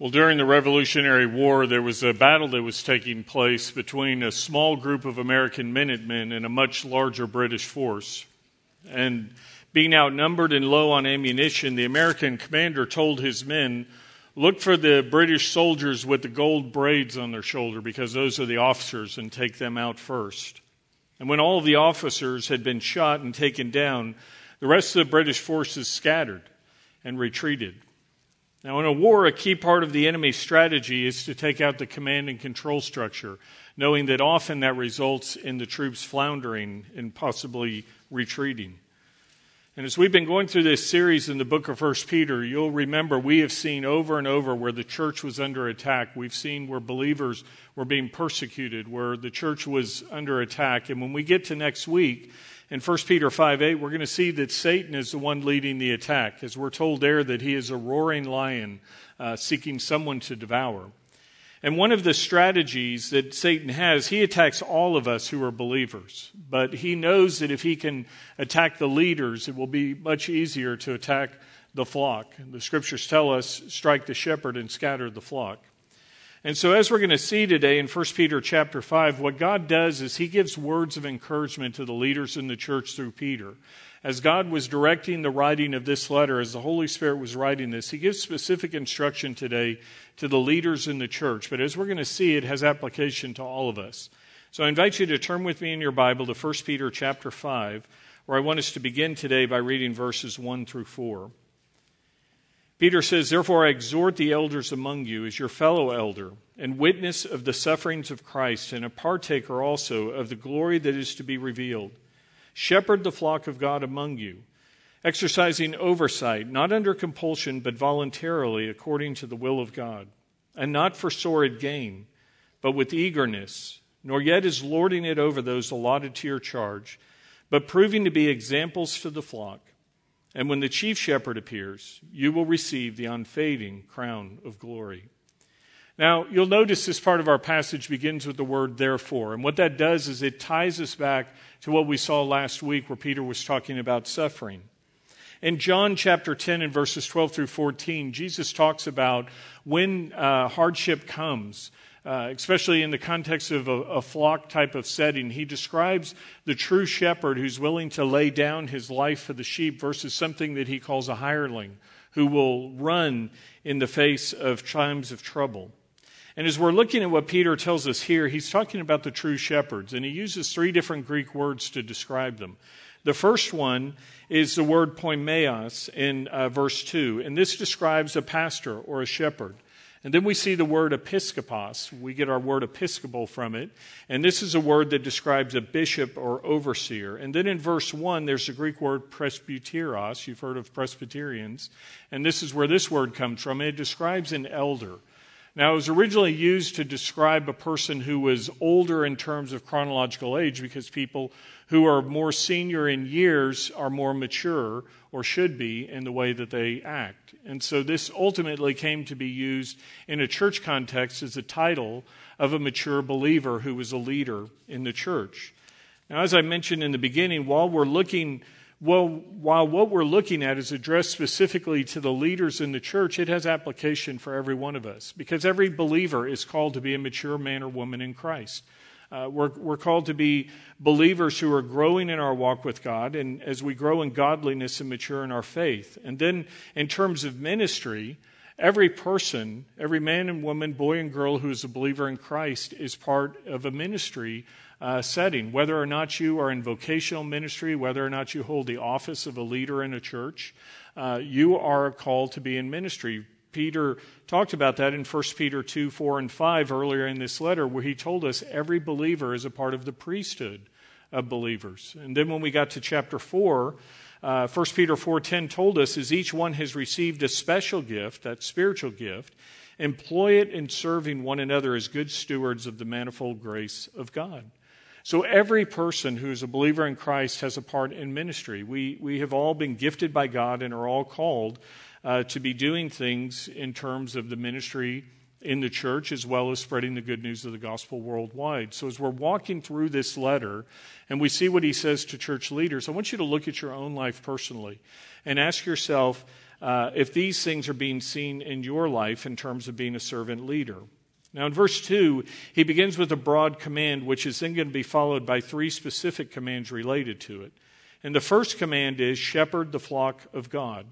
Well, during the Revolutionary War, there was a battle that was taking place between a small group of American Minutemen and a much larger British force. And being outnumbered and low on ammunition, the American commander told his men, Look for the British soldiers with the gold braids on their shoulder, because those are the officers, and take them out first. And when all of the officers had been shot and taken down, the rest of the British forces scattered and retreated. Now, in a war, a key part of the enemy's strategy is to take out the command and control structure, knowing that often that results in the troops floundering and possibly retreating. And as we've been going through this series in the book of 1 Peter, you'll remember we have seen over and over where the church was under attack. We've seen where believers were being persecuted, where the church was under attack. And when we get to next week, in 1 Peter 5 8, we're going to see that Satan is the one leading the attack, as we're told there that he is a roaring lion uh, seeking someone to devour. And one of the strategies that Satan has, he attacks all of us who are believers. But he knows that if he can attack the leaders, it will be much easier to attack the flock. The scriptures tell us, strike the shepherd and scatter the flock. And so, as we're going to see today in 1 Peter chapter 5, what God does is He gives words of encouragement to the leaders in the church through Peter. As God was directing the writing of this letter, as the Holy Spirit was writing this, He gives specific instruction today to the leaders in the church. But as we're going to see, it has application to all of us. So I invite you to turn with me in your Bible to 1 Peter chapter 5, where I want us to begin today by reading verses 1 through 4. Peter says, Therefore, I exhort the elders among you as your fellow elder and witness of the sufferings of Christ, and a partaker also of the glory that is to be revealed. Shepherd the flock of God among you, exercising oversight, not under compulsion, but voluntarily according to the will of God, and not for sordid gain, but with eagerness, nor yet as lording it over those allotted to your charge, but proving to be examples to the flock. And when the chief shepherd appears, you will receive the unfading crown of glory. Now, you'll notice this part of our passage begins with the word therefore. And what that does is it ties us back to what we saw last week where Peter was talking about suffering. In John chapter 10 and verses 12 through 14, Jesus talks about when uh, hardship comes, uh, especially in the context of a, a, flock type of setting. He describes the true shepherd who's willing to lay down his life for the sheep versus something that he calls a hireling who will run in the face of times of trouble. And as we're looking at what Peter tells us here, he's talking about the true shepherds, and he uses three different Greek words to describe them. The first one is the word poimeos in uh, verse 2, and this describes a pastor or a shepherd. And then we see the word episkopos. We get our word episcopal from it. And this is a word that describes a bishop or overseer. And then in verse 1, there's the Greek word presbyteros. You've heard of Presbyterians. And this is where this word comes from. It describes an elder. Now, it was originally used to describe a person who was older in terms of chronological age because people who are more senior in years are more mature or should be in the way that they act. And so this ultimately came to be used in a church context as a title of a mature believer who was a leader in the church. Now, as I mentioned in the beginning, while we're looking well, while what we're looking at is addressed specifically to the leaders in the church, it has application for every one of us because every believer is called to be a mature man or woman in Christ. Uh, we're, we're called to be believers who are growing in our walk with God, and as we grow in godliness and mature in our faith. And then, in terms of ministry, every person, every man and woman, boy and girl who is a believer in Christ is part of a ministry uh, setting. Whether or not you are in vocational ministry, whether or not you hold the office of a leader in a church, uh, you are called to be in ministry. Peter talked about that in 1 Peter 2, 4, and 5 earlier in this letter, where he told us every believer is a part of the priesthood of believers. And then when we got to chapter 4, uh, 1 Peter 4.10 told us, as each one has received a special gift, that spiritual gift, employ it in serving one another as good stewards of the manifold grace of God. So every person who is a believer in Christ has a part in ministry. We, we have all been gifted by God and are all called uh, to be doing things in terms of the ministry in the church as well as spreading the good news of the gospel worldwide. So as we're walking through this letter and we see what he says to church leaders, I want you to look at your own life personally and ask yourself, uh, if these things are being seen in your life in terms of being a servant leader. Now, in verse 2, he begins with a broad command, which is then going to be followed by three specific commands related to it. And the first command is shepherd the flock of God.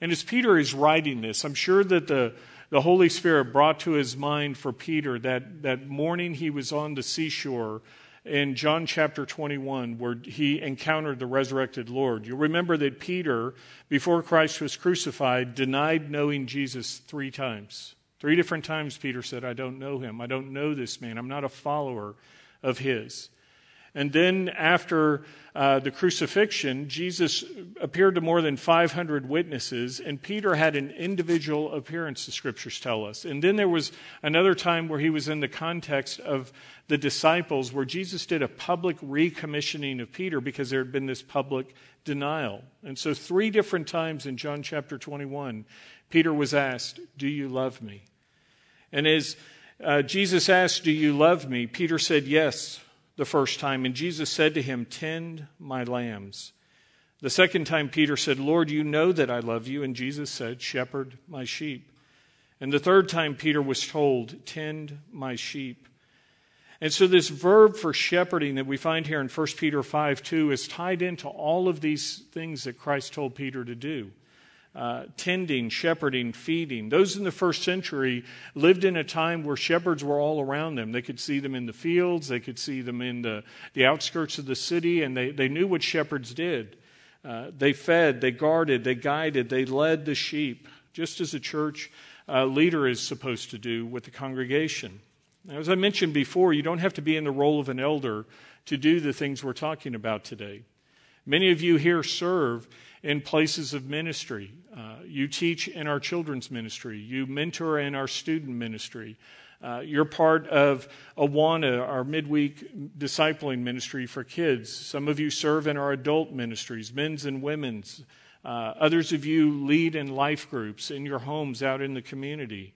And as Peter is writing this, I'm sure that the, the Holy Spirit brought to his mind for Peter that, that morning he was on the seashore in John chapter 21, where he encountered the resurrected Lord. You'll remember that Peter, before Christ was crucified, denied knowing Jesus three times. Three different times, Peter said, I don't know him. I don't know this man. I'm not a follower of his. And then after uh, the crucifixion, Jesus appeared to more than 500 witnesses, and Peter had an individual appearance, the scriptures tell us. And then there was another time where he was in the context of the disciples, where Jesus did a public recommissioning of Peter because there had been this public denial. And so, three different times in John chapter 21, Peter was asked, Do you love me? And as uh, Jesus asked, Do you love me? Peter said, Yes the first time, and Jesus said to him, Tend my lambs. The second time, Peter said, Lord, you know that I love you. And Jesus said, Shepherd my sheep. And the third time, Peter was told, Tend my sheep. And so, this verb for shepherding that we find here in 1 Peter 5 2 is tied into all of these things that Christ told Peter to do uh, tending, shepherding, feeding. Those in the first century lived in a time where shepherds were all around them. They could see them in the fields, they could see them in the, the outskirts of the city, and they, they knew what shepherds did. Uh, they fed, they guarded, they guided, they led the sheep, just as a church uh, leader is supposed to do with the congregation. Now, as I mentioned before, you don't have to be in the role of an elder to do the things we're talking about today. Many of you here serve in places of ministry. Uh, you teach in our children's ministry. You mentor in our student ministry. Uh, you're part of Awana, our midweek discipling ministry for kids. Some of you serve in our adult ministries, men's and women's. Uh, others of you lead in life groups in your homes out in the community.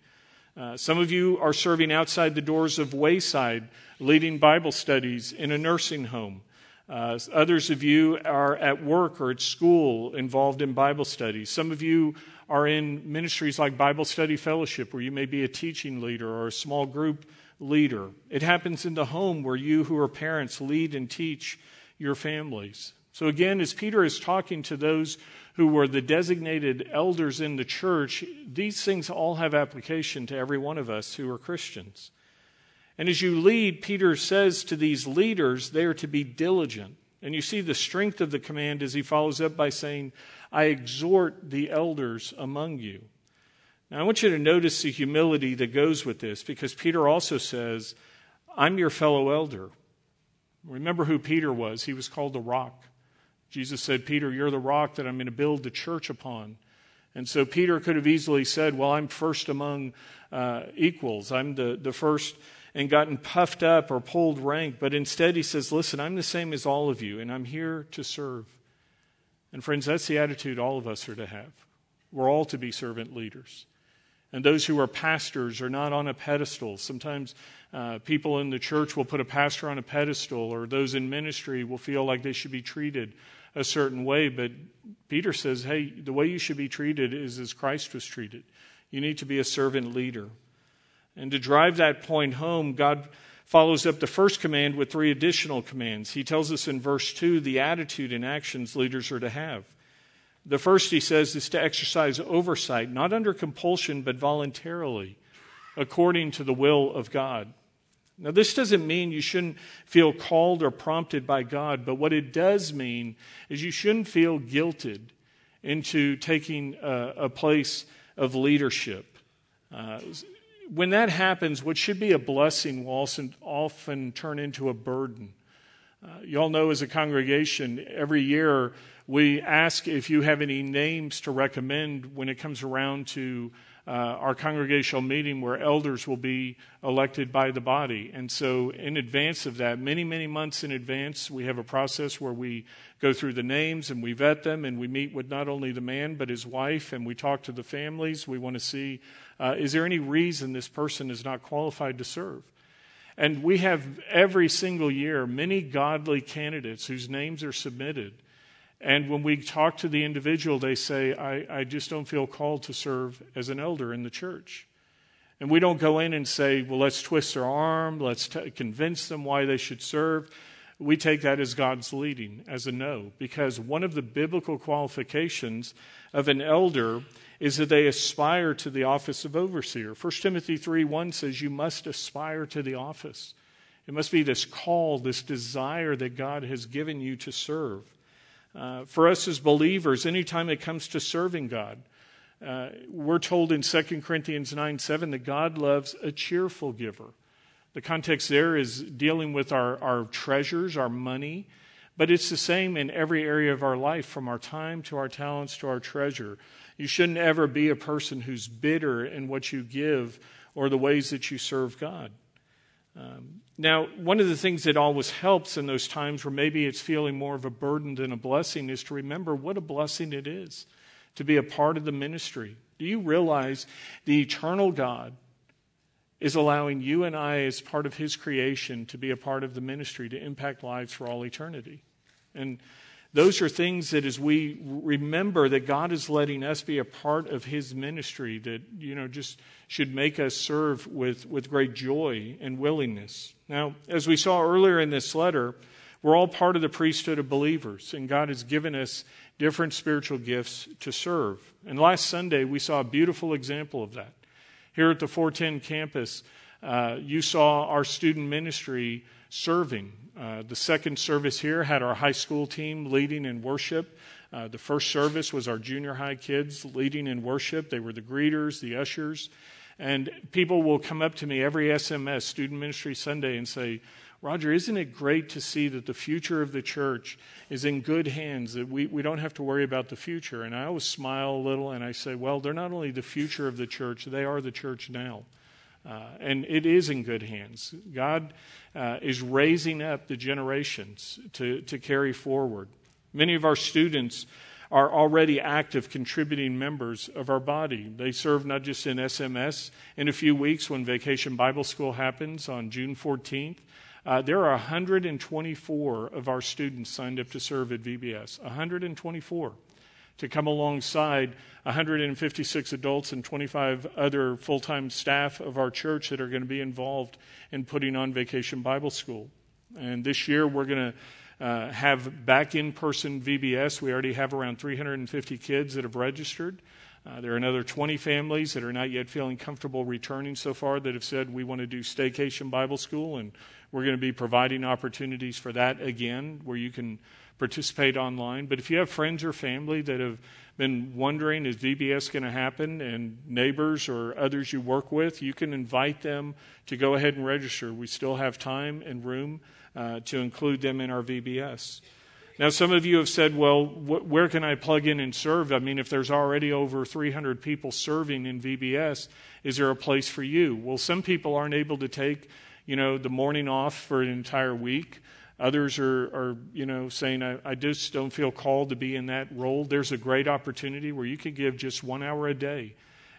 Uh, some of you are serving outside the doors of Wayside, leading Bible studies in a nursing home. Uh, others of you are at work or at school involved in Bible studies. Some of you are in ministries like Bible Study Fellowship, where you may be a teaching leader or a small group leader. It happens in the home where you, who are parents, lead and teach your families. So, again, as Peter is talking to those who were the designated elders in the church, these things all have application to every one of us who are Christians. And as you lead, Peter says to these leaders, they are to be diligent. And you see the strength of the command as he follows up by saying, I exhort the elders among you. Now, I want you to notice the humility that goes with this because Peter also says, I'm your fellow elder. Remember who Peter was. He was called the rock. Jesus said, Peter, you're the rock that I'm going to build the church upon. And so Peter could have easily said, Well, I'm first among uh, equals. I'm the, the first and gotten puffed up or pulled rank, but instead he says, Listen, I'm the same as all of you, and I'm here to serve. And friends, that's the attitude all of us are to have. We're all to be servant leaders. And those who are pastors are not on a pedestal. Sometimes uh, people in the church will put a pastor on a pedestal, or those in ministry will feel like they should be treated a certain way. But Peter says, hey, the way you should be treated is as Christ was treated. You need to be a servant leader. And to drive that point home, God follows up the first command with three additional commands. He tells us in verse 2 the attitude and actions leaders are to have. The first, he says, is to exercise oversight, not under compulsion, but voluntarily, according to the will of God. Now, this doesn't mean you shouldn't feel called or prompted by God, but what it does mean is you shouldn't feel guilted into taking a, a place of leadership. Uh, when that happens, what should be a blessing will often, often turn into a burden. Uh, you all know as a congregation, every year we ask if you have any names to recommend when it comes around to uh, our congregational meeting where elders will be elected by the body. And so, in advance of that, many, many months in advance, we have a process where we go through the names and we vet them and we meet with not only the man but his wife and we talk to the families. We want to see uh, is there any reason this person is not qualified to serve? And we have every single year many godly candidates whose names are submitted. And when we talk to the individual, they say, I, I just don't feel called to serve as an elder in the church. And we don't go in and say, well, let's twist their arm, let's t- convince them why they should serve. We take that as God's leading, as a no, because one of the biblical qualifications of an elder is that they aspire to the office of overseer. 1 Timothy 3 1 says, You must aspire to the office. It must be this call, this desire that God has given you to serve. Uh, for us as believers, anytime it comes to serving God, uh, we're told in 2 Corinthians 9 7 that God loves a cheerful giver. The context there is dealing with our, our treasures, our money, but it's the same in every area of our life, from our time to our talents to our treasure. You shouldn't ever be a person who's bitter in what you give or the ways that you serve God. Um, now, one of the things that always helps in those times where maybe it's feeling more of a burden than a blessing is to remember what a blessing it is to be a part of the ministry. Do you realize the eternal God is allowing you and I, as part of His creation, to be a part of the ministry to impact lives for all eternity? And those are things that as we remember that God is letting us be a part of his ministry that you know just should make us serve with, with great joy and willingness. Now, as we saw earlier in this letter, we're all part of the priesthood of believers, and God has given us different spiritual gifts to serve. And last Sunday, we saw a beautiful example of that. Here at the 410 campus, uh, you saw our student ministry serving. Uh, the second service here had our high school team leading in worship. Uh, the first service was our junior high kids leading in worship. They were the greeters, the ushers. And people will come up to me every SMS, Student Ministry Sunday, and say, Roger, isn't it great to see that the future of the church is in good hands, that we, we don't have to worry about the future? And I always smile a little and I say, well, they're not only the future of the church, they are the church now. Uh, and it is in good hands. God uh, is raising up the generations to, to carry forward. Many of our students are already active contributing members of our body. They serve not just in SMS. In a few weeks, when Vacation Bible School happens on June 14th, uh, there are 124 of our students signed up to serve at VBS. 124 to come alongside 156 adults and 25 other full time staff of our church that are going to be involved in putting on Vacation Bible School. And this year we're going to uh, have back in person VBS. We already have around 350 kids that have registered. Uh, there are another 20 families that are not yet feeling comfortable returning so far that have said we want to do Staycation Bible School, and we're going to be providing opportunities for that again, where you can participate online. But if you have friends or family that have been wondering, is VBS going to happen, and neighbors or others you work with, you can invite them to go ahead and register. We still have time and room uh, to include them in our VBS. Now, some of you have said, well, wh- where can I plug in and serve? I mean, if there's already over 300 people serving in VBS, is there a place for you? Well, some people aren't able to take, you know, the morning off for an entire week. Others are, are you know, saying, I, I just don't feel called to be in that role. There's a great opportunity where you could give just one hour a day,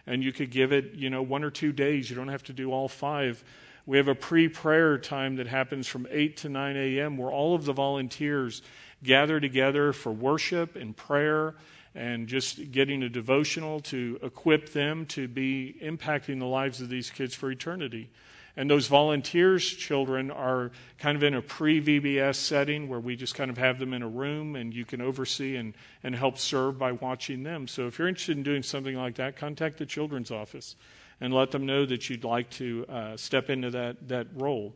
and you could give it, you know, one or two days. You don't have to do all five. We have a pre prayer time that happens from 8 to 9 a.m., where all of the volunteers gather together for worship and prayer and just getting a devotional to equip them to be impacting the lives of these kids for eternity. And those volunteers' children are kind of in a pre VBS setting where we just kind of have them in a room and you can oversee and, and help serve by watching them. So if you're interested in doing something like that, contact the children's office and let them know that you'd like to uh, step into that, that role.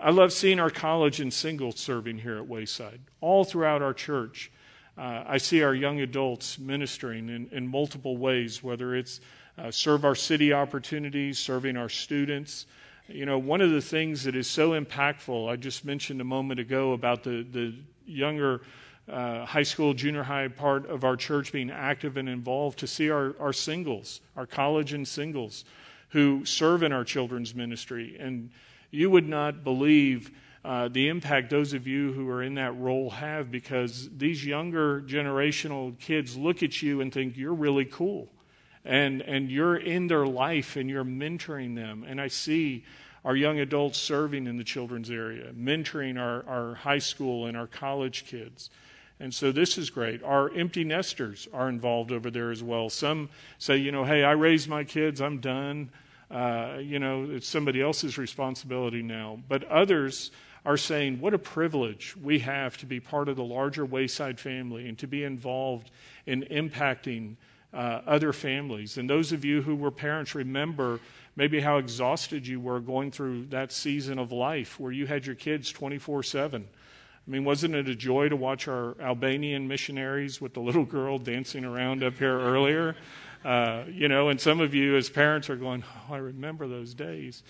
I love seeing our college and singles serving here at Wayside, all throughout our church. Uh, I see our young adults ministering in, in multiple ways, whether it's uh, serve our city opportunities, serving our students. You know, one of the things that is so impactful, I just mentioned a moment ago about the, the younger uh, high school, junior high part of our church being active and involved, to see our, our singles, our college and singles who serve in our children's ministry. And you would not believe uh, the impact those of you who are in that role have because these younger generational kids look at you and think you're really cool and, and you're in their life and you're mentoring them. And I see our young adults serving in the children's area, mentoring our, our high school and our college kids. And so this is great. Our empty nesters are involved over there as well. Some say, you know, hey, I raised my kids, I'm done. Uh, you know, it's somebody else's responsibility now. But others are saying, what a privilege we have to be part of the larger Wayside family and to be involved in impacting uh, other families. And those of you who were parents remember maybe how exhausted you were going through that season of life where you had your kids 24 7. I mean, wasn't it a joy to watch our Albanian missionaries with the little girl dancing around up here earlier? Uh, you know, and some of you as parents are going, oh, I remember those days.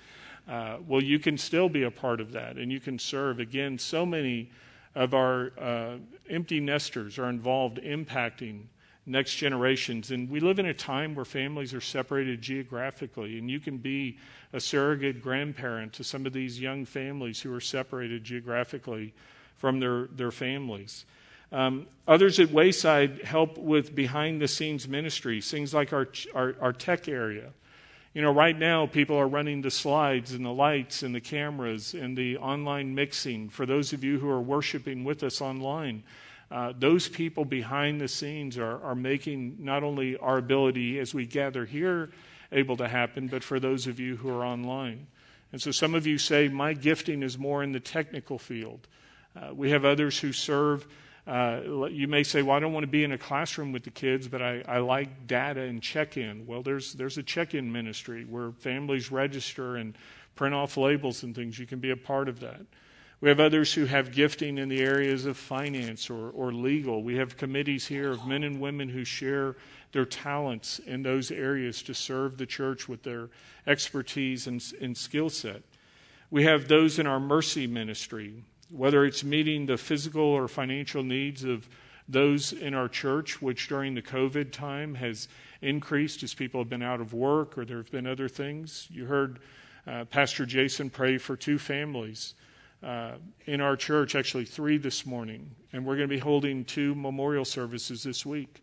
Uh, well, you can still be a part of that and you can serve. Again, so many of our uh, empty nesters are involved impacting next generations. And we live in a time where families are separated geographically, and you can be a surrogate grandparent to some of these young families who are separated geographically from their, their families. Um, others at Wayside help with behind the scenes ministries, things like our, our, our, tech area. You know, right now, people are running the slides and the lights and the cameras and the online mixing. For those of you who are worshiping with us online, uh, those people behind the scenes are, are making not only our ability as we gather here able to happen, but for those of you who are online. And so some of you say, My gifting is more in the technical field. Uh, we have others who serve. Uh, you may say, Well, I don't want to be in a classroom with the kids, but I, I like data and check in. Well, there's, there's a check in ministry where families register and print off labels and things. You can be a part of that. We have others who have gifting in the areas of finance or, or legal. We have committees here of men and women who share their talents in those areas to serve the church with their expertise and, and skill set. We have those in our mercy ministry whether it's meeting the physical or financial needs of those in our church, which during the COVID time has increased as people have been out of work or there have been other things. You heard uh, Pastor Jason pray for two families uh, in our church, actually three this morning, and we're going to be holding two memorial services this week.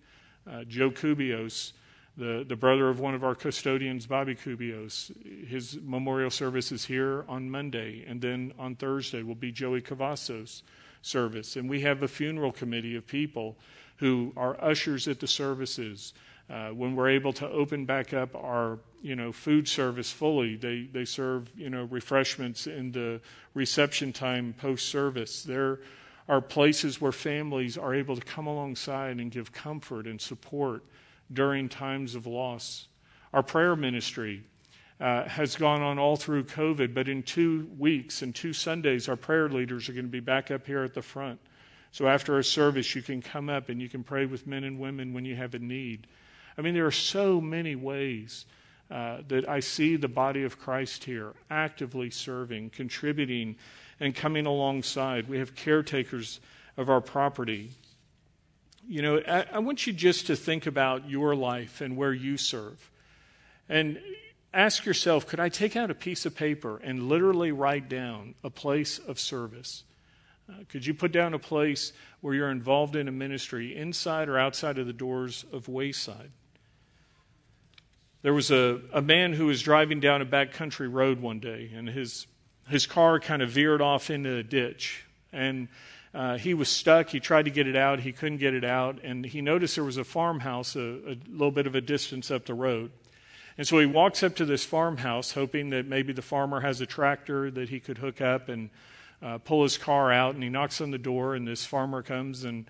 Uh, Joe Cubios the, the brother of one of our custodians, Bobby Cubios. His memorial service is here on Monday, and then on Thursday will be Joey Cavasso's service. And we have a funeral committee of people who are ushers at the services. Uh, when we're able to open back up our you know food service fully, they they serve you know refreshments in the reception time post service. There are places where families are able to come alongside and give comfort and support during times of loss. Our prayer ministry uh, has gone on all through COVID, but in two weeks and two Sundays, our prayer leaders are going to be back up here at the front. So after a service, you can come up and you can pray with men and women when you have a need. I mean, there are so many ways uh, that I see the body of Christ here actively serving, contributing, and coming alongside. We have caretakers of our property you know, I, I, want you just to think about your life and where you serve. And ask yourself could I take out a piece of paper and literally write down a place of service? Uh, could you put down a place where you're involved in a ministry inside or outside of the doors of Wayside? There was a, a man who was driving down a backcountry road one day, and his, his car kind of veered off into a ditch. And uh, he was stuck. He tried to get it out. He couldn't get it out. And he noticed there was a farmhouse a, a little bit of a distance up the road. And so he walks up to this farmhouse, hoping that maybe the farmer has a tractor that he could hook up and uh, pull his car out. And he knocks on the door, and this farmer comes and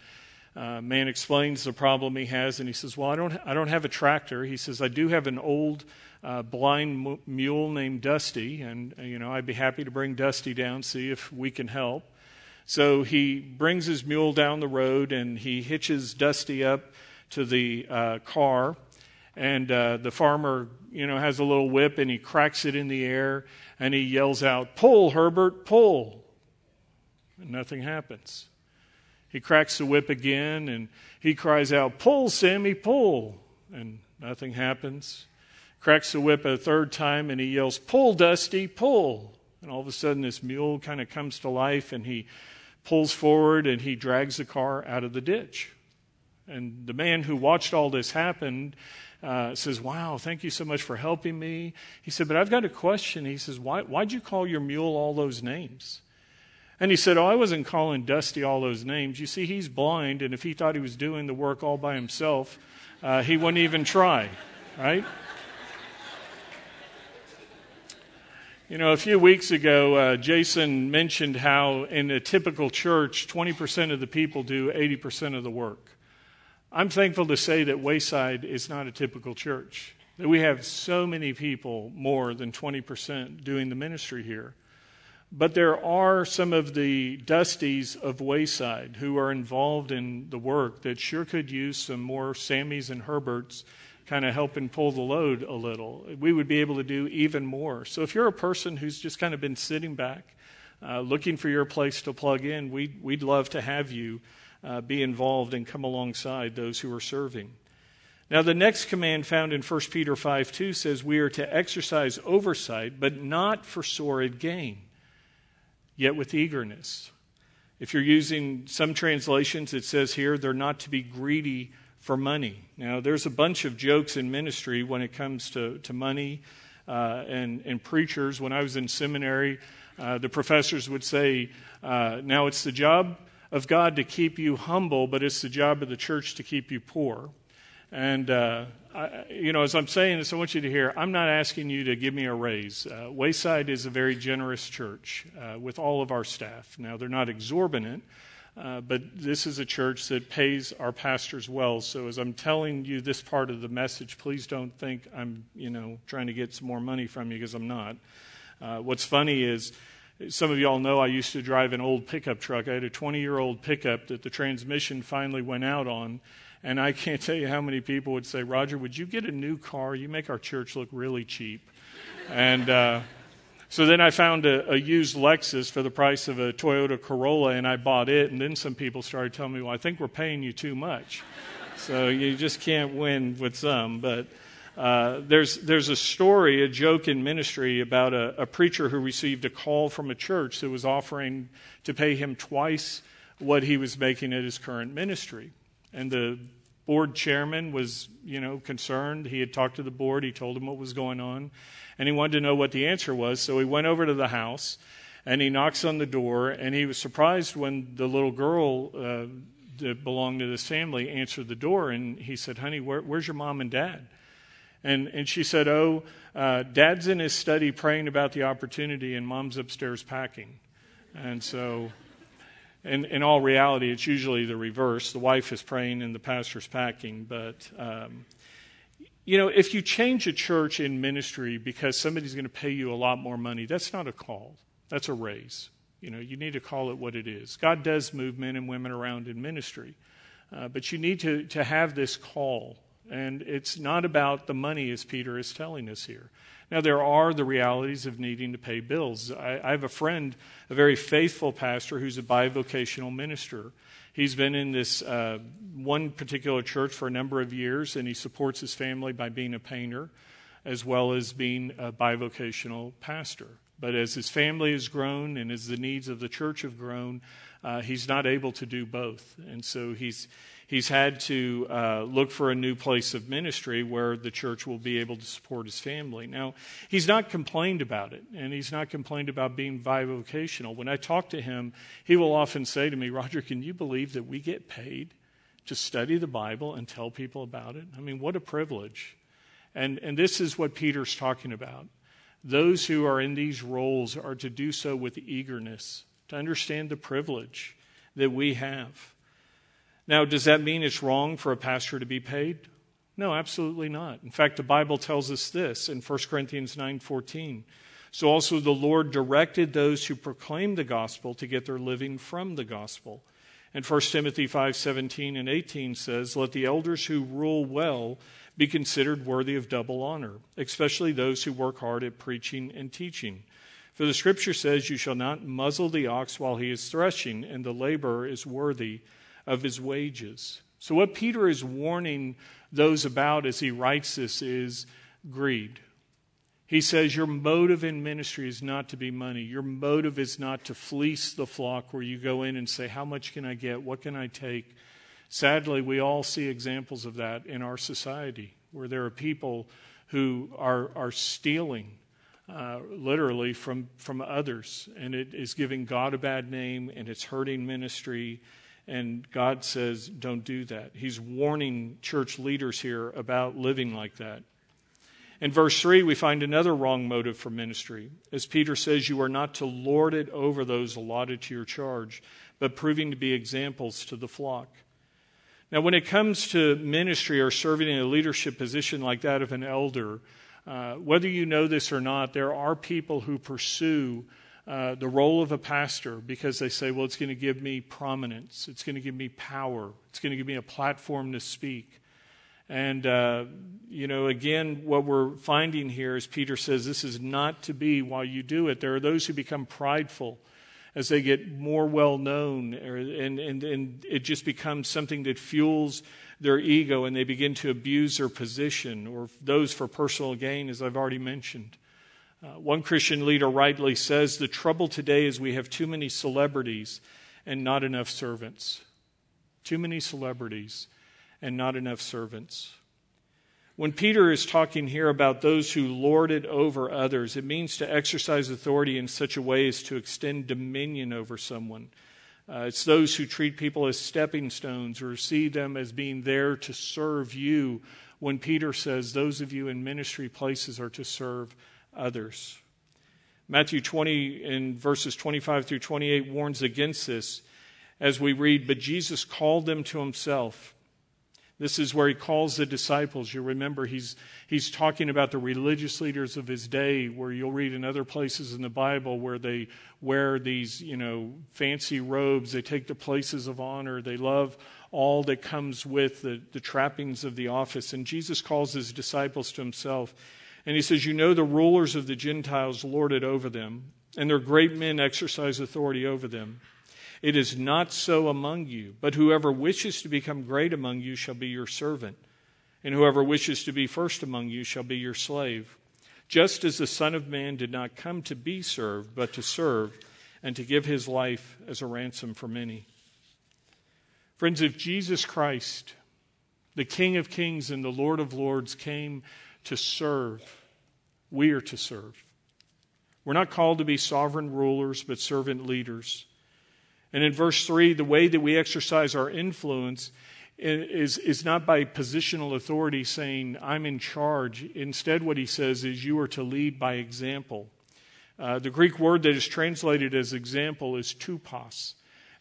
uh, man explains the problem he has, and he says, "Well, I don't, I don't have a tractor." He says, "I do have an old uh, blind mule named Dusty, and uh, you know I'd be happy to bring Dusty down, see if we can help." So he brings his mule down the road and he hitches Dusty up to the uh, car. And uh, the farmer, you know, has a little whip and he cracks it in the air and he yells out, Pull, Herbert, pull. And nothing happens. He cracks the whip again and he cries out, Pull, Sammy, pull. And nothing happens. Cracks the whip a third time and he yells, Pull, Dusty, pull. And all of a sudden, this mule kind of comes to life and he pulls forward and he drags the car out of the ditch. And the man who watched all this happen uh, says, Wow, thank you so much for helping me. He said, But I've got a question. He says, Why, Why'd you call your mule all those names? And he said, Oh, I wasn't calling Dusty all those names. You see, he's blind, and if he thought he was doing the work all by himself, uh, he wouldn't even try, right? You know, a few weeks ago, uh, Jason mentioned how in a typical church, 20% of the people do 80% of the work. I'm thankful to say that Wayside is not a typical church, that we have so many people, more than 20%, doing the ministry here. But there are some of the dusties of Wayside who are involved in the work that sure could use some more Sammys and Herberts kind of helping pull the load a little. We would be able to do even more. So if you're a person who's just kind of been sitting back, uh, looking for your place to plug in, we'd, we'd love to have you uh, be involved and come alongside those who are serving. Now, the next command found in 1 Peter 5 2 says, We are to exercise oversight, but not for sordid gain yet with eagerness. If you're using some translations, it says here they're not to be greedy for money. Now, there's a bunch of jokes in ministry when it comes to, to money uh, and, and preachers. When I was in seminary, uh, the professors would say, uh, Now it's the job of God to keep you humble, but it's the job of the church to keep you poor. And, uh, I, you know, as I'm saying this, I want you to hear I'm not asking you to give me a raise. Uh, Wayside is a very generous church uh, with all of our staff. Now, they're not exorbitant, uh, but this is a church that pays our pastors well. So, as I'm telling you this part of the message, please don't think I'm, you know, trying to get some more money from you because I'm not. Uh, what's funny is, some of y'all know I used to drive an old pickup truck. I had a 20 year old pickup that the transmission finally went out on and I can't tell you how many people would say, Roger, would you get a new car? You make our church look really cheap. and uh, so then I found a, a, used Lexus for the price of a Toyota Corolla, and I bought it. And then some people started telling me, well, I think we're paying you too much. so you just can't win with some. But uh, there's, there's a story, a joke in ministry about a, a preacher who received a call from a church that was offering to pay him twice what he was making at his current ministry. And the board chairman was, you know, concerned. He had talked to the board. He told him what was going on. And he wanted to know what the answer was. So he went over to the house and he knocks on the door. And he was surprised when the little girl uh, that belonged to this family answered the door. And he said, Honey, where, where's your mom and dad? And, and she said, Oh, uh, dad's in his study praying about the opportunity, and mom's upstairs packing. And so in, in all reality, it's usually the reverse. The wife is praying and the pastor's packing. But, um, you know, if you change a church in ministry because somebody's going to pay you a lot more money, that's not a call, that's a raise. You know, you need to call it what it is. God does move men and women around in ministry, uh, but you need to, to have this call. And it's not about the money, as Peter is telling us here. Now, there are the realities of needing to pay bills. I, I have a friend, a very faithful pastor, who's a bivocational minister. He's been in this uh, one particular church for a number of years, and he supports his family by being a painter as well as being a bivocational pastor. But as his family has grown and as the needs of the church have grown, uh, he's not able to do both. And so he's, he's had to uh, look for a new place of ministry where the church will be able to support his family. Now, he's not complained about it, and he's not complained about being bivocational. When I talk to him, he will often say to me, Roger, can you believe that we get paid to study the Bible and tell people about it? I mean, what a privilege. And, and this is what Peter's talking about. Those who are in these roles are to do so with eagerness, to understand the privilege that we have. Now, does that mean it's wrong for a pastor to be paid? No, absolutely not. In fact, the Bible tells us this in 1 Corinthians 9:14. So also the Lord directed those who proclaim the gospel to get their living from the gospel. And 1 Timothy 5:17 and 18 says, "Let the elders who rule well be considered worthy of double honor, especially those who work hard at preaching and teaching." For the scripture says, "You shall not muzzle the ox while he is threshing, and the laborer is worthy of his wages. So, what Peter is warning those about as he writes this is greed. He says, Your motive in ministry is not to be money. Your motive is not to fleece the flock where you go in and say, How much can I get? What can I take? Sadly, we all see examples of that in our society where there are people who are, are stealing uh, literally from, from others. And it is giving God a bad name and it's hurting ministry. And God says, don't do that. He's warning church leaders here about living like that. In verse 3, we find another wrong motive for ministry. As Peter says, you are not to lord it over those allotted to your charge, but proving to be examples to the flock. Now, when it comes to ministry or serving in a leadership position like that of an elder, uh, whether you know this or not, there are people who pursue uh, the role of a pastor because they say, well, it's going to give me prominence, it's going to give me power, it's going to give me a platform to speak. And, uh, you know, again, what we're finding here is Peter says this is not to be while you do it. There are those who become prideful as they get more well known, and, and, and it just becomes something that fuels their ego and they begin to abuse their position, or those for personal gain, as I've already mentioned. Uh, one Christian leader rightly says the trouble today is we have too many celebrities and not enough servants. Too many celebrities and not enough servants. When Peter is talking here about those who lord it over others, it means to exercise authority in such a way as to extend dominion over someone. Uh, it's those who treat people as stepping stones or see them as being there to serve you. When Peter says, Those of you in ministry places are to serve others. Matthew 20 in verses 25 through 28 warns against this as we read, But Jesus called them to himself this is where he calls the disciples. You remember he's, he's talking about the religious leaders of his day, where you'll read in other places in the Bible where they wear these, you know, fancy robes. They take the places of honor. They love all that comes with the, the trappings of the office. And Jesus calls his disciples to himself. And he says, You know, the rulers of the Gentiles lord it over them, and their great men exercise authority over them. It is not so among you, but whoever wishes to become great among you shall be your servant, and whoever wishes to be first among you shall be your slave. Just as the Son of Man did not come to be served, but to serve, and to give his life as a ransom for many. Friends, if Jesus Christ, the King of kings and the Lord of lords, came to serve, we are to serve. We're not called to be sovereign rulers, but servant leaders. And in verse 3, the way that we exercise our influence is, is not by positional authority saying, I'm in charge. Instead, what he says is, you are to lead by example. Uh, the Greek word that is translated as example is tupos.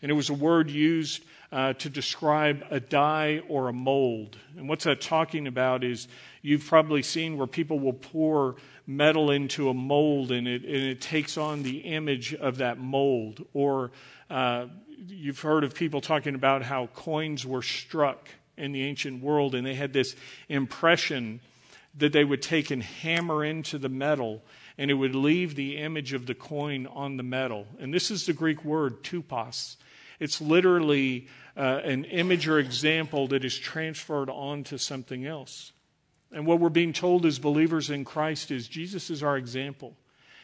And it was a word used uh, to describe a die or a mold. And what's that talking about is you've probably seen where people will pour metal into a mold and it, and it takes on the image of that mold. Or uh, you've heard of people talking about how coins were struck in the ancient world, and they had this impression that they would take and hammer into the metal, and it would leave the image of the coin on the metal. And this is the Greek word tupos. It's literally uh, an image or example that is transferred onto something else. And what we're being told as believers in Christ is Jesus is our example.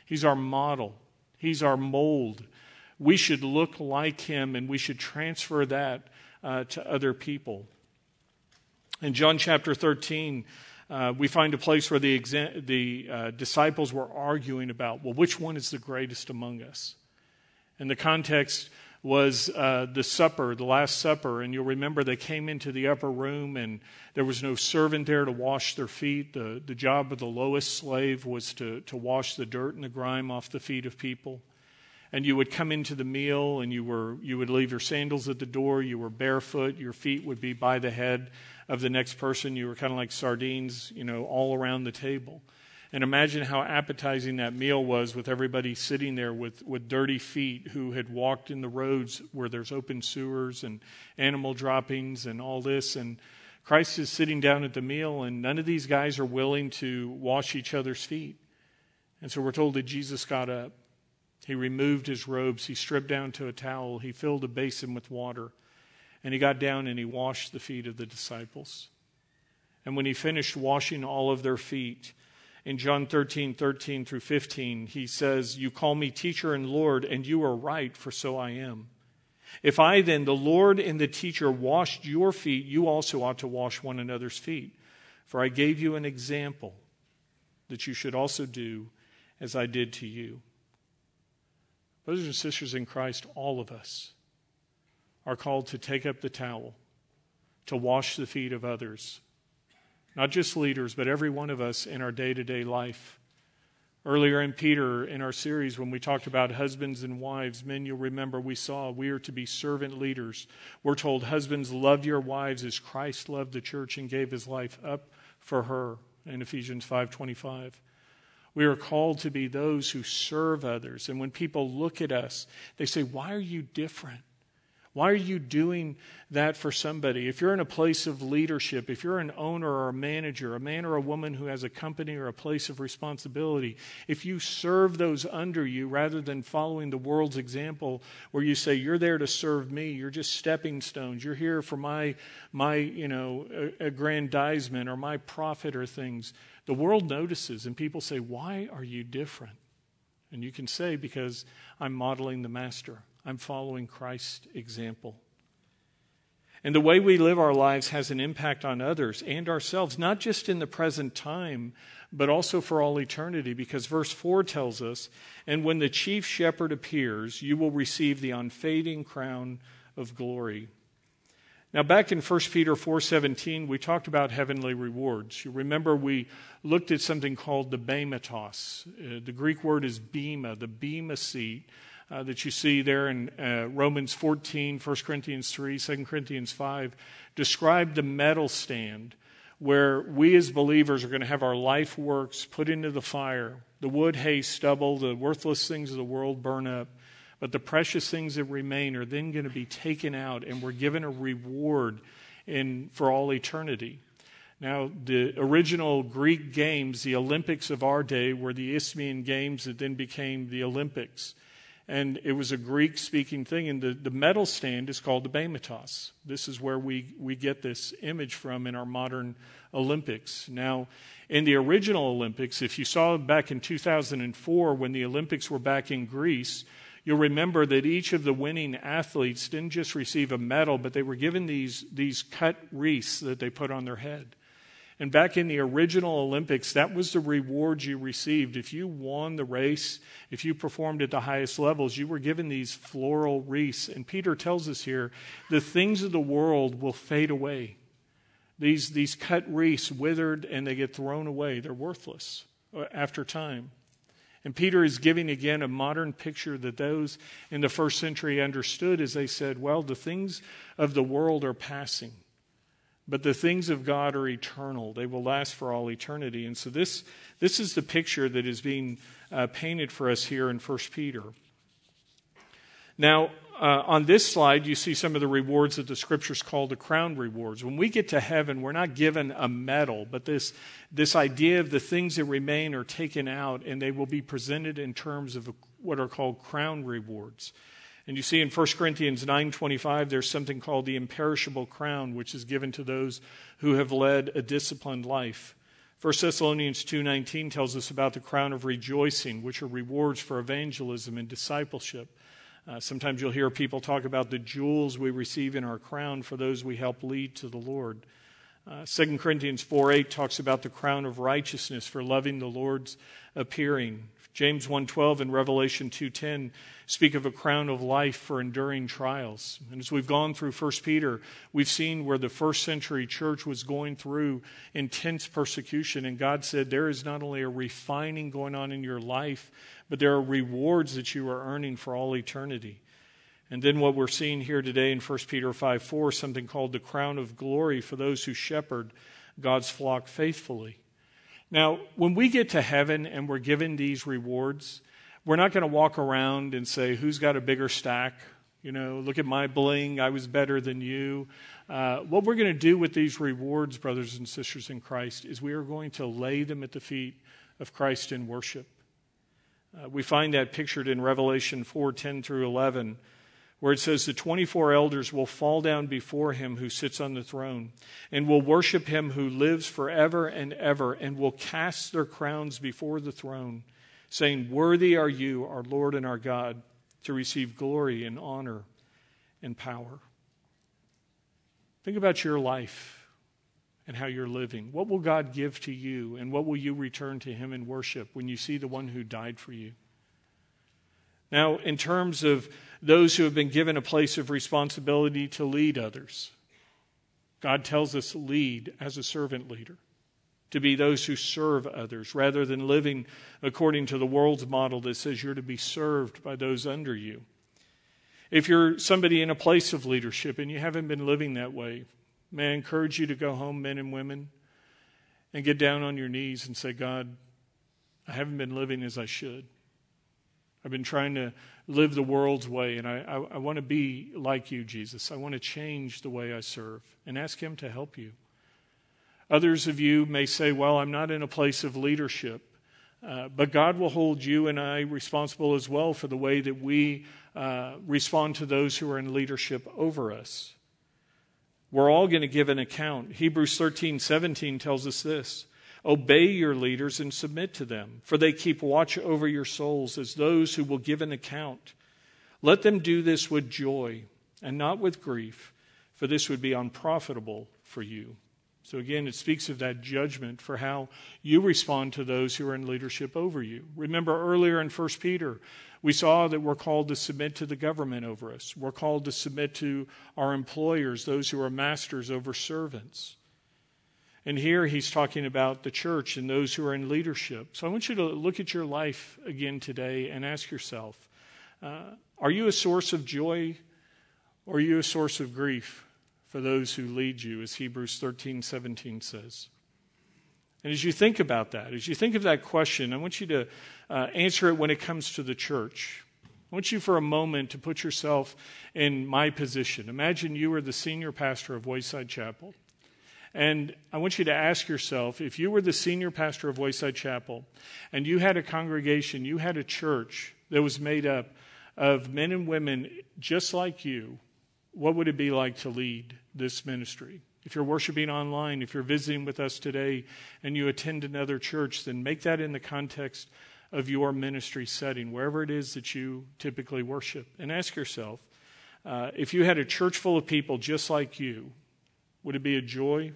He's our model. He's our mold we should look like him and we should transfer that uh, to other people. In John chapter 13, uh, we find a place where the, exa- the uh, disciples were arguing about, well, which one is the greatest among us? And the context was uh, the supper, the Last Supper. And you'll remember they came into the upper room and there was no servant there to wash their feet. The, the job of the lowest slave was to, to wash the dirt and the grime off the feet of people and you would come into the meal and you were you would leave your sandals at the door you were barefoot your feet would be by the head of the next person you were kind of like sardines you know all around the table and imagine how appetizing that meal was with everybody sitting there with, with dirty feet who had walked in the roads where there's open sewers and animal droppings and all this and christ is sitting down at the meal and none of these guys are willing to wash each other's feet and so we're told that jesus got up he removed his robes. He stripped down to a towel. He filled a basin with water. And he got down and he washed the feet of the disciples. And when he finished washing all of their feet, in John 13, 13 through 15, he says, You call me teacher and Lord, and you are right, for so I am. If I then, the Lord and the teacher, washed your feet, you also ought to wash one another's feet. For I gave you an example that you should also do as I did to you. Brothers and sisters in Christ, all of us are called to take up the towel, to wash the feet of others. Not just leaders, but every one of us in our day to day life. Earlier in Peter, in our series, when we talked about husbands and wives, men, you'll remember we saw we are to be servant leaders. We're told, Husbands, love your wives as Christ loved the church and gave his life up for her in Ephesians 5:25. We are called to be those who serve others. And when people look at us, they say, Why are you different? Why are you doing that for somebody? If you're in a place of leadership, if you're an owner or a manager, a man or a woman who has a company or a place of responsibility, if you serve those under you rather than following the world's example where you say, You're there to serve me, you're just stepping stones, you're here for my, my you know, aggrandizement or my profit or things, the world notices and people say, Why are you different? And you can say, Because I'm modeling the master. I'm following Christ's example. And the way we live our lives has an impact on others and ourselves, not just in the present time, but also for all eternity, because verse 4 tells us, And when the chief shepherd appears, you will receive the unfading crown of glory. Now back in 1 Peter 4:17 we talked about heavenly rewards. You remember we looked at something called the bematos. Uh, the Greek word is bema, the bema seat uh, that you see there in uh, Romans 14, 1 Corinthians 3, 2 Corinthians 5, describe the medal stand where we as believers are going to have our life works put into the fire. The wood, hay, stubble, the worthless things of the world burn up. But the precious things that remain are then going to be taken out, and we're given a reward in, for all eternity. Now, the original Greek games, the Olympics of our day, were the Isthmian Games that then became the Olympics and it was a Greek speaking thing. And the, the medal stand is called the Bematos. This is where we, we get this image from in our modern Olympics. Now, in the original Olympics, if you saw back in 2004 when the Olympics were back in Greece, you'll remember that each of the winning athletes didn't just receive a medal, but they were given these, these cut wreaths that they put on their head. And back in the original Olympics, that was the reward you received. If you won the race, if you performed at the highest levels, you were given these floral wreaths. And Peter tells us here the things of the world will fade away. These, these cut wreaths withered and they get thrown away. They're worthless uh, after time. And Peter is giving again a modern picture that those in the first century understood as they said, well, the things of the world are passing. But the things of God are eternal. They will last for all eternity. And so this, this is the picture that is being uh, painted for us here in 1 Peter. Now, uh, on this slide, you see some of the rewards that the scriptures call the crown rewards. When we get to heaven, we're not given a medal, but this, this idea of the things that remain are taken out and they will be presented in terms of what are called crown rewards. And you see in 1 Corinthians 9:25 there's something called the imperishable crown which is given to those who have led a disciplined life. 1 Thessalonians 2:19 tells us about the crown of rejoicing which are rewards for evangelism and discipleship. Uh, sometimes you'll hear people talk about the jewels we receive in our crown for those we help lead to the Lord. Uh, 2 Corinthians 4 8 talks about the crown of righteousness for loving the Lord's appearing. James 1:12 and Revelation 2:10 speak of a crown of life for enduring trials. And as we've gone through 1 Peter, we've seen where the first century church was going through intense persecution and God said there is not only a refining going on in your life, but there are rewards that you are earning for all eternity. And then what we're seeing here today in 1 Peter 5 4, something called the crown of glory for those who shepherd God's flock faithfully. Now, when we get to heaven and we're given these rewards, we're not going to walk around and say, Who's got a bigger stack? You know, look at my bling. I was better than you. Uh, what we're going to do with these rewards, brothers and sisters in Christ, is we are going to lay them at the feet of Christ in worship. Uh, we find that pictured in Revelation 4 10 through 11 where it says the 24 elders will fall down before him who sits on the throne and will worship him who lives forever and ever and will cast their crowns before the throne, saying, Worthy are you, our Lord and our God, to receive glory and honor and power. Think about your life and how you're living? What will God give to you, and what will you return to Him in worship when you see the one who died for you? Now, in terms of those who have been given a place of responsibility to lead others, God tells us lead as a servant leader, to be those who serve others, rather than living according to the world's model that says you're to be served by those under you. If you're somebody in a place of leadership and you haven't been living that way, may I encourage you to go home, men and women, and get down on your knees and say, God, I haven't been living as I should. I've been trying to live the world's way, and I, I, I want to be like you, Jesus. I want to change the way I serve and ask Him to help you. Others of you may say, Well, I'm not in a place of leadership. Uh, but God will hold you and I responsible as well for the way that we uh, respond to those who are in leadership over us. We're all going to give an account. Hebrews 13, 17 tells us this Obey your leaders and submit to them, for they keep watch over your souls as those who will give an account. Let them do this with joy and not with grief, for this would be unprofitable for you. So again, it speaks of that judgment for how you respond to those who are in leadership over you. Remember earlier in 1 Peter, we saw that we're called to submit to the government over us. We're called to submit to our employers, those who are masters over servants. And here he's talking about the church and those who are in leadership. So I want you to look at your life again today and ask yourself uh, are you a source of joy or are you a source of grief? for those who lead you, as Hebrews 13 17 says. And as you think about that, as you think of that question, I want you to uh, answer it when it comes to the church. I want you for a moment to put yourself in my position. Imagine you were the senior pastor of Wayside Chapel. And I want you to ask yourself if you were the senior pastor of Wayside Chapel and you had a congregation, you had a church that was made up of men and women just like you, what would it be like to lead this ministry? If you're worshiping online, if you're visiting with us today and you attend another church, then make that in the context of your ministry setting, wherever it is that you typically worship. And ask yourself uh, if you had a church full of people just like you, would it be a joy?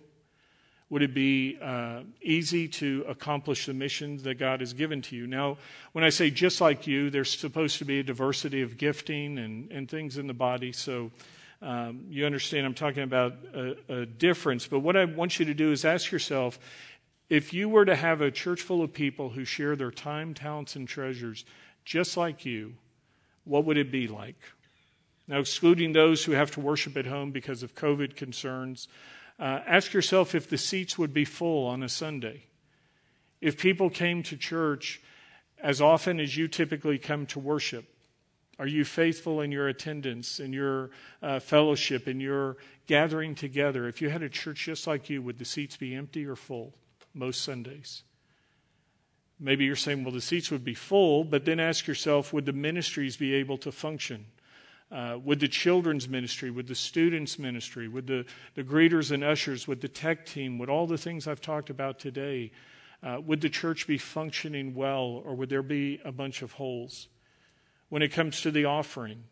Would it be uh, easy to accomplish the mission that God has given to you? Now, when I say just like you, there's supposed to be a diversity of gifting and, and things in the body. So, um, you understand I'm talking about a, a difference. But what I want you to do is ask yourself if you were to have a church full of people who share their time, talents, and treasures just like you, what would it be like? Now, excluding those who have to worship at home because of COVID concerns, uh, ask yourself if the seats would be full on a Sunday. If people came to church as often as you typically come to worship, are you faithful in your attendance, in your uh, fellowship, in your gathering together? If you had a church just like you, would the seats be empty or full most Sundays? Maybe you're saying, well, the seats would be full, but then ask yourself, would the ministries be able to function? Uh, would the children's ministry, would the students' ministry, would the, the greeters and ushers, would the tech team, would all the things I've talked about today, uh, would the church be functioning well, or would there be a bunch of holes? when it comes to the offering?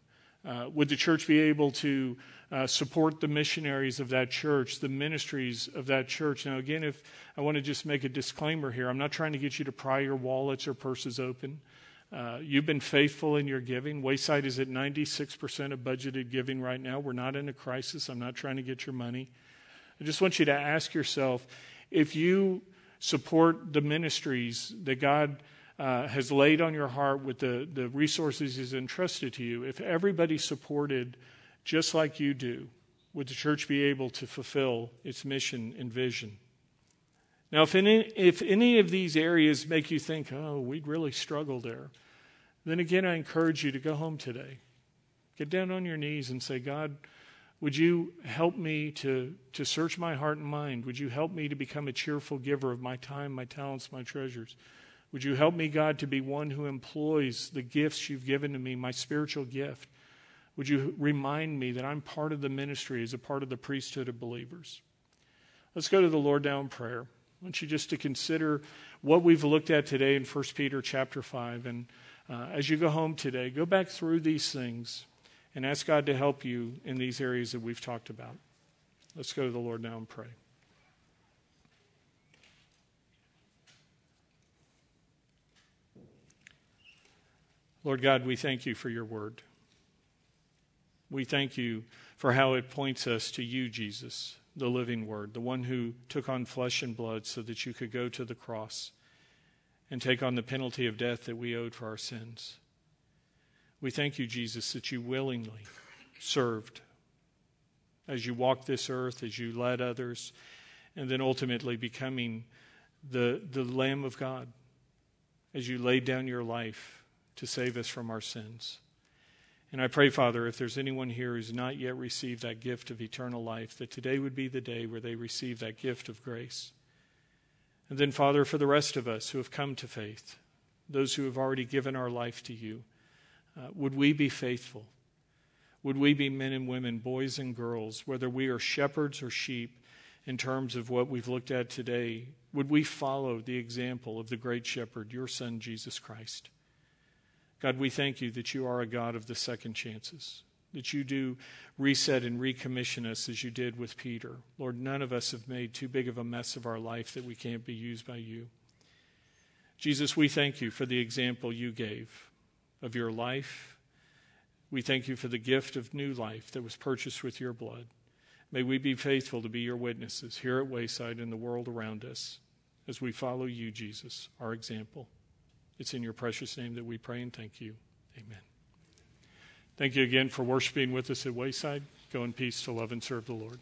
Uh, would the church be able to uh, support the missionaries of that church, the ministries of that church? Now, again, if I want to just make a disclaimer here, I'm not trying to get you to pry your wallets or purses open. Uh, you've been faithful in your giving. Wayside is at 96% of budgeted giving right now. We're not in a crisis. I'm not trying to get your money. I just want you to ask yourself if you support the ministries that God uh, has laid on your heart with the, the resources He's entrusted to you, if everybody supported just like you do, would the church be able to fulfill its mission and vision? Now, if any, if any of these areas make you think, oh, we'd really struggle there, then again, I encourage you to go home today. Get down on your knees and say, God, would you help me to, to search my heart and mind? Would you help me to become a cheerful giver of my time, my talents, my treasures? Would you help me, God, to be one who employs the gifts you've given to me, my spiritual gift? Would you remind me that I'm part of the ministry as a part of the priesthood of believers? Let's go to the Lord now in prayer. I want you just to consider what we've looked at today in 1 Peter chapter 5. And uh, as you go home today, go back through these things and ask God to help you in these areas that we've talked about. Let's go to the Lord now and pray. Lord God, we thank you for your word. We thank you for how it points us to you, Jesus the living word, the one who took on flesh and blood so that you could go to the cross and take on the penalty of death that we owed for our sins. We thank you, Jesus, that you willingly served as you walked this earth, as you led others, and then ultimately becoming the, the Lamb of God as you laid down your life to save us from our sins. And I pray, Father, if there's anyone here who's not yet received that gift of eternal life, that today would be the day where they receive that gift of grace. And then, Father, for the rest of us who have come to faith, those who have already given our life to you, uh, would we be faithful? Would we be men and women, boys and girls, whether we are shepherds or sheep, in terms of what we've looked at today? Would we follow the example of the great shepherd, your son, Jesus Christ? God, we thank you that you are a God of the second chances, that you do reset and recommission us as you did with Peter. Lord, none of us have made too big of a mess of our life that we can't be used by you. Jesus, we thank you for the example you gave of your life. We thank you for the gift of new life that was purchased with your blood. May we be faithful to be your witnesses here at Wayside and the world around us as we follow you, Jesus, our example. It's in your precious name that we pray and thank you. Amen. Thank you again for worshiping with us at Wayside. Go in peace to love and serve the Lord.